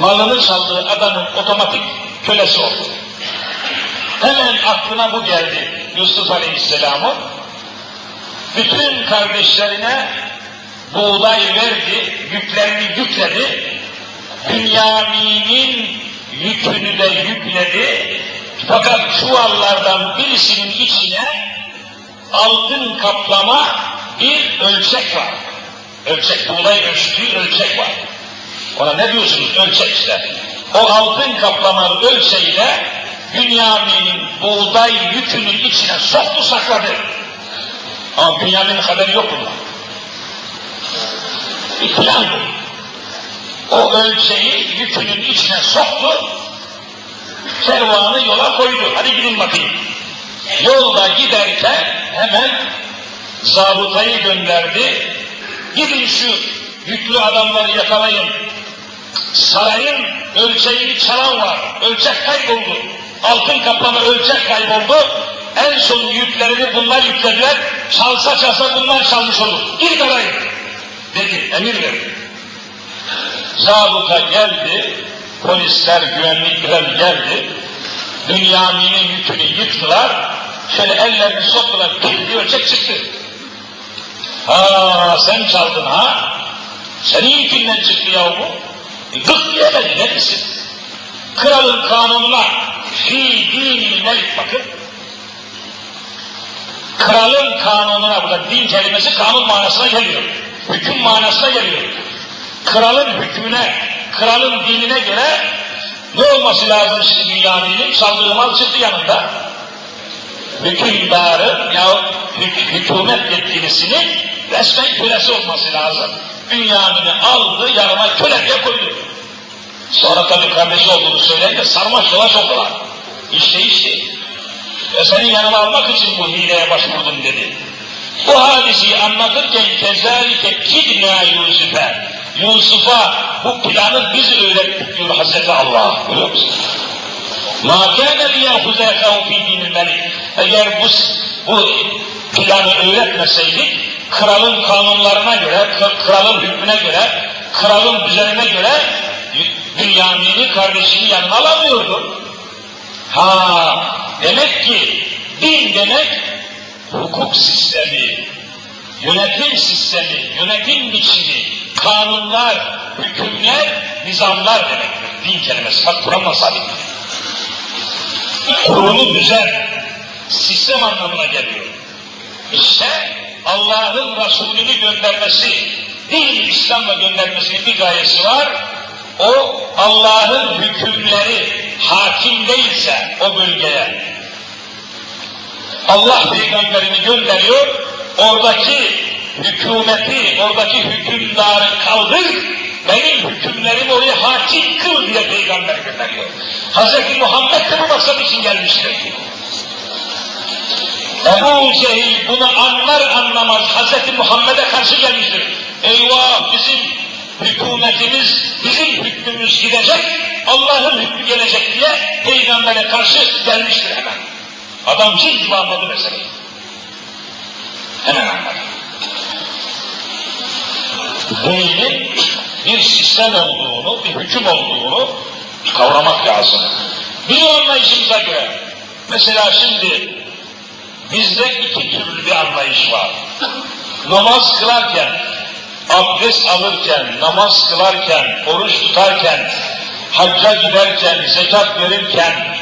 malını çaldığı adamın otomatik kölesi olur. Hemen aklına bu geldi Yusuf Aleyhisselam'ın. Bütün kardeşlerine buğday verdi, yüklerini yükledi. Bünyamin'in yükünü de yükledi. Fakat çuvallardan birisinin içine altın kaplama bir ölçek var. Ölçek, buğday ölçtüğü ölçek var. Ona ne diyorsunuz? Ölçek işte. O altın kaplama ölçeğiyle Bünyamin'in buğday yükünün içine soktu sakladı. Ama Bünyamin'in haberi yok bundan. Plan bu. O ölçeği yükünün içine soktu, kervanı yola koydu. Hadi gidin bakayım. Yolda giderken hemen zabıtayı gönderdi. Gidin şu yüklü adamları yakalayın. Sarayın ölçeğini çalan var. Ölçek kayboldu. Altın kaplama ölçek kayboldu. En son yüklerini bunlar yüklediler. Çalsa çalsa bunlar çalmış olur. Gir arayın. Dedi, emir verdi. Zabıta geldi, polisler, güvenlikler geldi. Dünyamin'in yükünü yıktılar. Şöyle ellerini soktular, bir ölçek çıktı. Ha sen çaldın ha? Senin yükünden çıktı ya bu. E, gık diyemedi, ne misin? Kralın kanununa fi dinil melik bakın. Kralın kanununa, burada din kelimesi kanun manasına geliyor. Hüküm manasına geliyor. Kralın hükmüne, kralın dinine göre ne olması lazım şimdi Bünyamin'in? Çaldığı mal çıktı yanında. Hükümdarın ya hük hükümet yetkilisinin resmen kölesi olması lazım. Bünyamin'i aldı, yanıma köle diye koydu. Sonra tabii kardeşi olduğunu söyleyince sarmaş yola soktular. İşte işte. Ve senin yanına almak için bu hileye başvurdum dedi. Bu hadisi anlatırken kezalike kidna Yusuf'e Yusuf'a bu planı biz öğrettik diyor Hazreti Allah. Biliyor musun? Ma kâne liyahuzekehu fî dinil. Eğer bu, bu planı öğretmeseydik, kralın kanunlarına göre, kralın hükmüne göre, kralın düzenine göre Bünyamin'i kardeşini yanına alamıyordu. Ha, demek ki din demek hukuk sistemi, yönetim sistemi, yönetim biçimi, kanunlar, hükümler, nizamlar demektir. Din kelimesi, bak Kur'an'la sabit. Kurulu düzen, sistem anlamına geliyor. İşte Allah'ın Resulünü göndermesi, din İslam'la göndermesinin bir gayesi var. O Allah'ın hükümleri hakim değilse o bölgeye Allah peygamberini gönderiyor, oradaki hükümeti, oradaki hükümdarı kaldır, benim hükümlerim oraya hakim kıl diye peygamber gönderiyor. Hz. Muhammed de bu maksat için gelmiştir. Ebu Cehil bunu anlar anlamaz Hz. Muhammed'e karşı gelmiştir. Eyvah bizim hükümetimiz, bizim hükmümüz gidecek, Allah'ın hükmü gelecek diye peygambere karşı gelmiştir hemen. Adam cin gibi anladı meseleyi. Hemen anladı. Dinin bir sistem olduğunu, bir hüküm olduğunu kavramak lazım. Bir anlayışımıza göre, mesela şimdi bizde iki türlü bir anlayış var. Namaz kılarken, abdest alırken, namaz kılarken, oruç tutarken, hacca giderken, zekat verirken,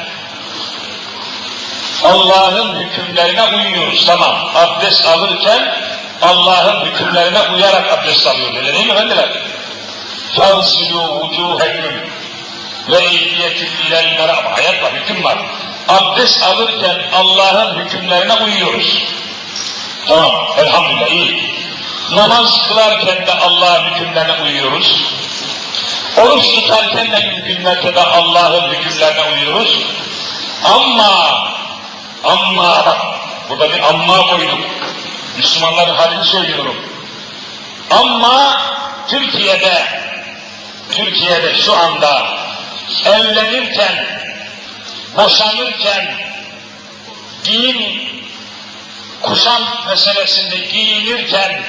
Allah'ın hükümlerine uyuyoruz tamam. Abdest alırken Allah'ın hükümlerine uyarak abdest alıyor. Öyle değil mi efendiler? فَاغْسِلُوا وُجُوهَكُمْ وَاَيْدِيَكُمْ اِلَى الْمَرَى Ayet var, hüküm var. Abdest alırken Allah'ın hükümlerine uyuyoruz. Tamam, elhamdülillah iyi. Namaz kılarken de Allah'ın hükümlerine uyuyoruz. Oruç tutarken de hükümlerde de Allah'ın hükümlerine uyuyoruz. Ama, ama burada bir amma koyduk. Müslümanların halini söylüyorum. Ama Türkiye'de, Türkiye'de şu anda evlenirken, boşanırken, giyim, kuşam meselesinde giyinirken,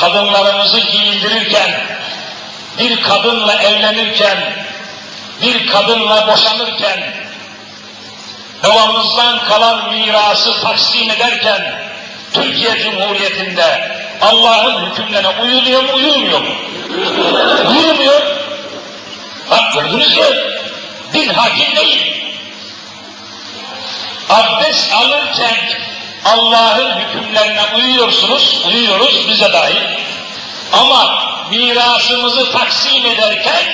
kadınlarımızı giyindirirken, bir kadınla evlenirken, bir kadınla boşanırken, babamızdan kalan mirası taksim ederken, Türkiye Cumhuriyeti'nde Allah'ın hükümlerine uyuluyor mu, uyulmuyor mu? Uyulmuyor. Bak gördünüz mü? Din hakim değil. Abdest alırken Allah'ın hükümlerine uyuyorsunuz, uyuyoruz bize dahil. Ama mirasımızı taksim ederken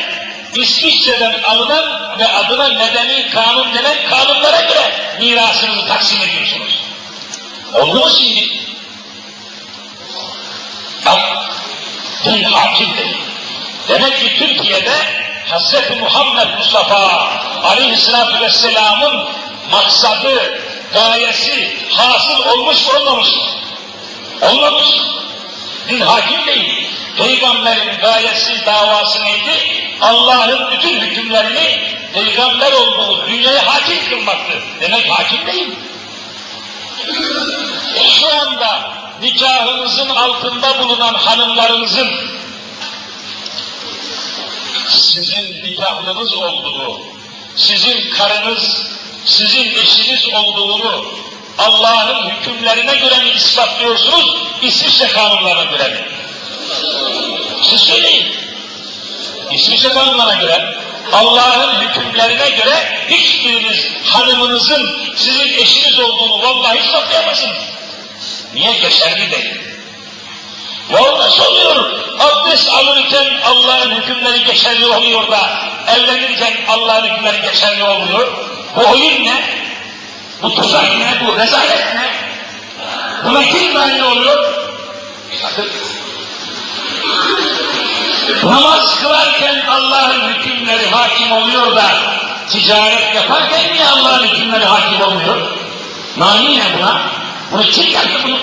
İsviçre'den alınan ve adına medeni kanun denen kanunlara göre mirasınızı taksim ediyorsunuz. Oldu mu şimdi? Bak, din hakim değil. Demek ki Türkiye'de Hz. Muhammed Mustafa Aleyhisselatü Vesselam'ın maksadı, gayesi hasıl olmuş mu olmamış mı? Olmamış. Din hakim değil. Peygamberin gayesi, davası neydi? Allah'ın bütün hükümlerini peygamber olduğu dünyaya hakim kılmaktı. Demek hakim değil. Şu anda nikahınızın altında bulunan hanımlarınızın sizin nikahlınız olduğu, sizin karınız, sizin eşiniz olduğunu Allah'ın hükümlerine göre mi ispatlıyorsunuz, İsviçre kanunlarına göre mi? Siz söyleyin. İsviçre kanunlarına göre, Allah'ın hükümlerine göre hiçbiriniz hanımınızın sizin eşiniz olduğunu vallahi ispatlayamazsınız. Niye? Geçerli değil. Vallahi oluyor. Abdest alırken Allah'ın hükümleri geçerli oluyor da evlenirken Allah'ın hükümleri geçerli oluyor. Bu oyun ne? Bu tuzak ne? Bu rezalet ne? Buna kim dahil oluyor? Namaz kılarken Allah'ın hükümleri hakim oluyor da ticaret yaparken niye Allah'ın hükümleri hakim olmuyor? Mani ne buna? Bunu kim yaptı bunu?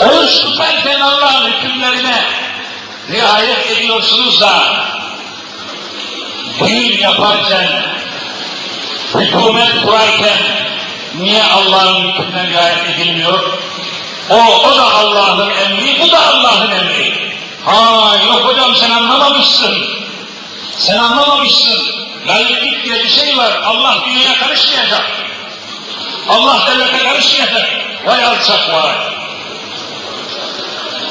Oruç tutarken Allah'ın hükümlerine riayet ediyorsunuz da düğün yaparken, hükümet kurarken, Niye Allah'ın hükmüne riayet edilmiyor? O, o da Allah'ın emri, bu da Allah'ın emri. Ha yok hocam sen anlamamışsın. Sen anlamamışsın. Layıklık diye bir şey var. Allah dünyaya karışmayacak. Allah devlete karışmayacak. Vay alçak vay.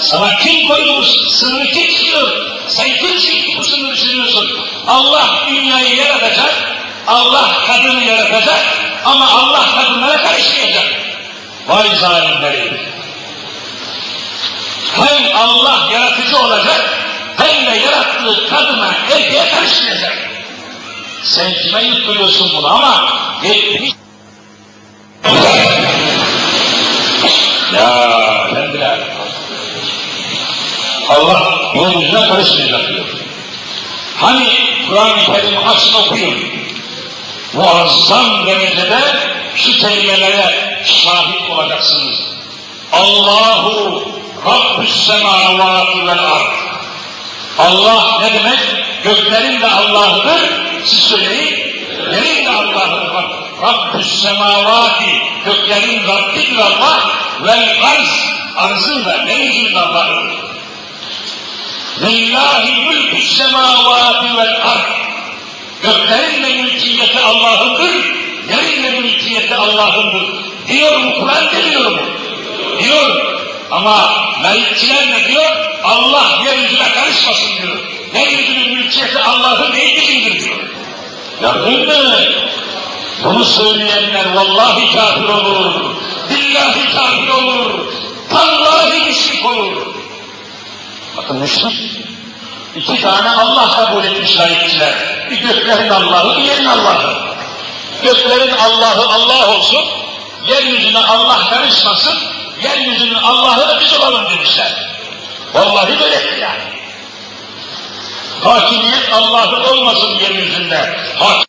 Sana kim koydu bu sınırı kim çiziyor? Sen kimsin ki bu sınırı çiziyorsun? Allah dünyayı yaratacak, Allah kadını yaratacak ama Allah kadınlara karışmayacak. Vay zalimleri! Hem Allah yaratıcı olacak, hem de yarattığı kadına, erkeğe karışmayacak. Sen kime yutturuyorsun bunu ama yetmiş... Ya Allah yolumuza karışmayacak diyor. Hani Kur'an-ı Kerim açın okuyun. Muazzam derecede şu kelimelere şahit olacaksınız. Allahu Rabbüs semavati vel ard. Allah ne demek? Göklerin de Allah'ıdır. Siz söyleyin. Yerin de Allah'ıdır. Bak. Rabbüs semavati. Göklerin Rabbidir Allah. Vel arz. Arzın da yerin Allah'ıdır. Lillahi mülkü semavati vel ard. Göklerin de mülkiyeti Allah'ındır, yerin de mülkiyeti Allah'ındır. Diyor mu Kur'an demiyor mu? Diyor. Ama layıkçılar ne diyor? Allah yeryüzüne karışmasın diyor. Yeryüzünün mülkiyeti Allah'ın değil bizimdir diyor. Gördün mü? Bunu söyleyenler vallahi kafir olur, billahi kafir olur, tallahi müşrik olur. Bakın müşrik. İki tane Allah kabul etmiş layıkçılar. Bir göklerin Allah'ı, bir yerin Allah'ı. Göklerin Allah'ı Allah olsun, yeryüzüne Allah karışmasın, yeryüzünün Allah'ı da biz olalım demişler. Vallahi böyledir yani. Hakimiyet Allah'ın olmasın yeryüzünde. Hak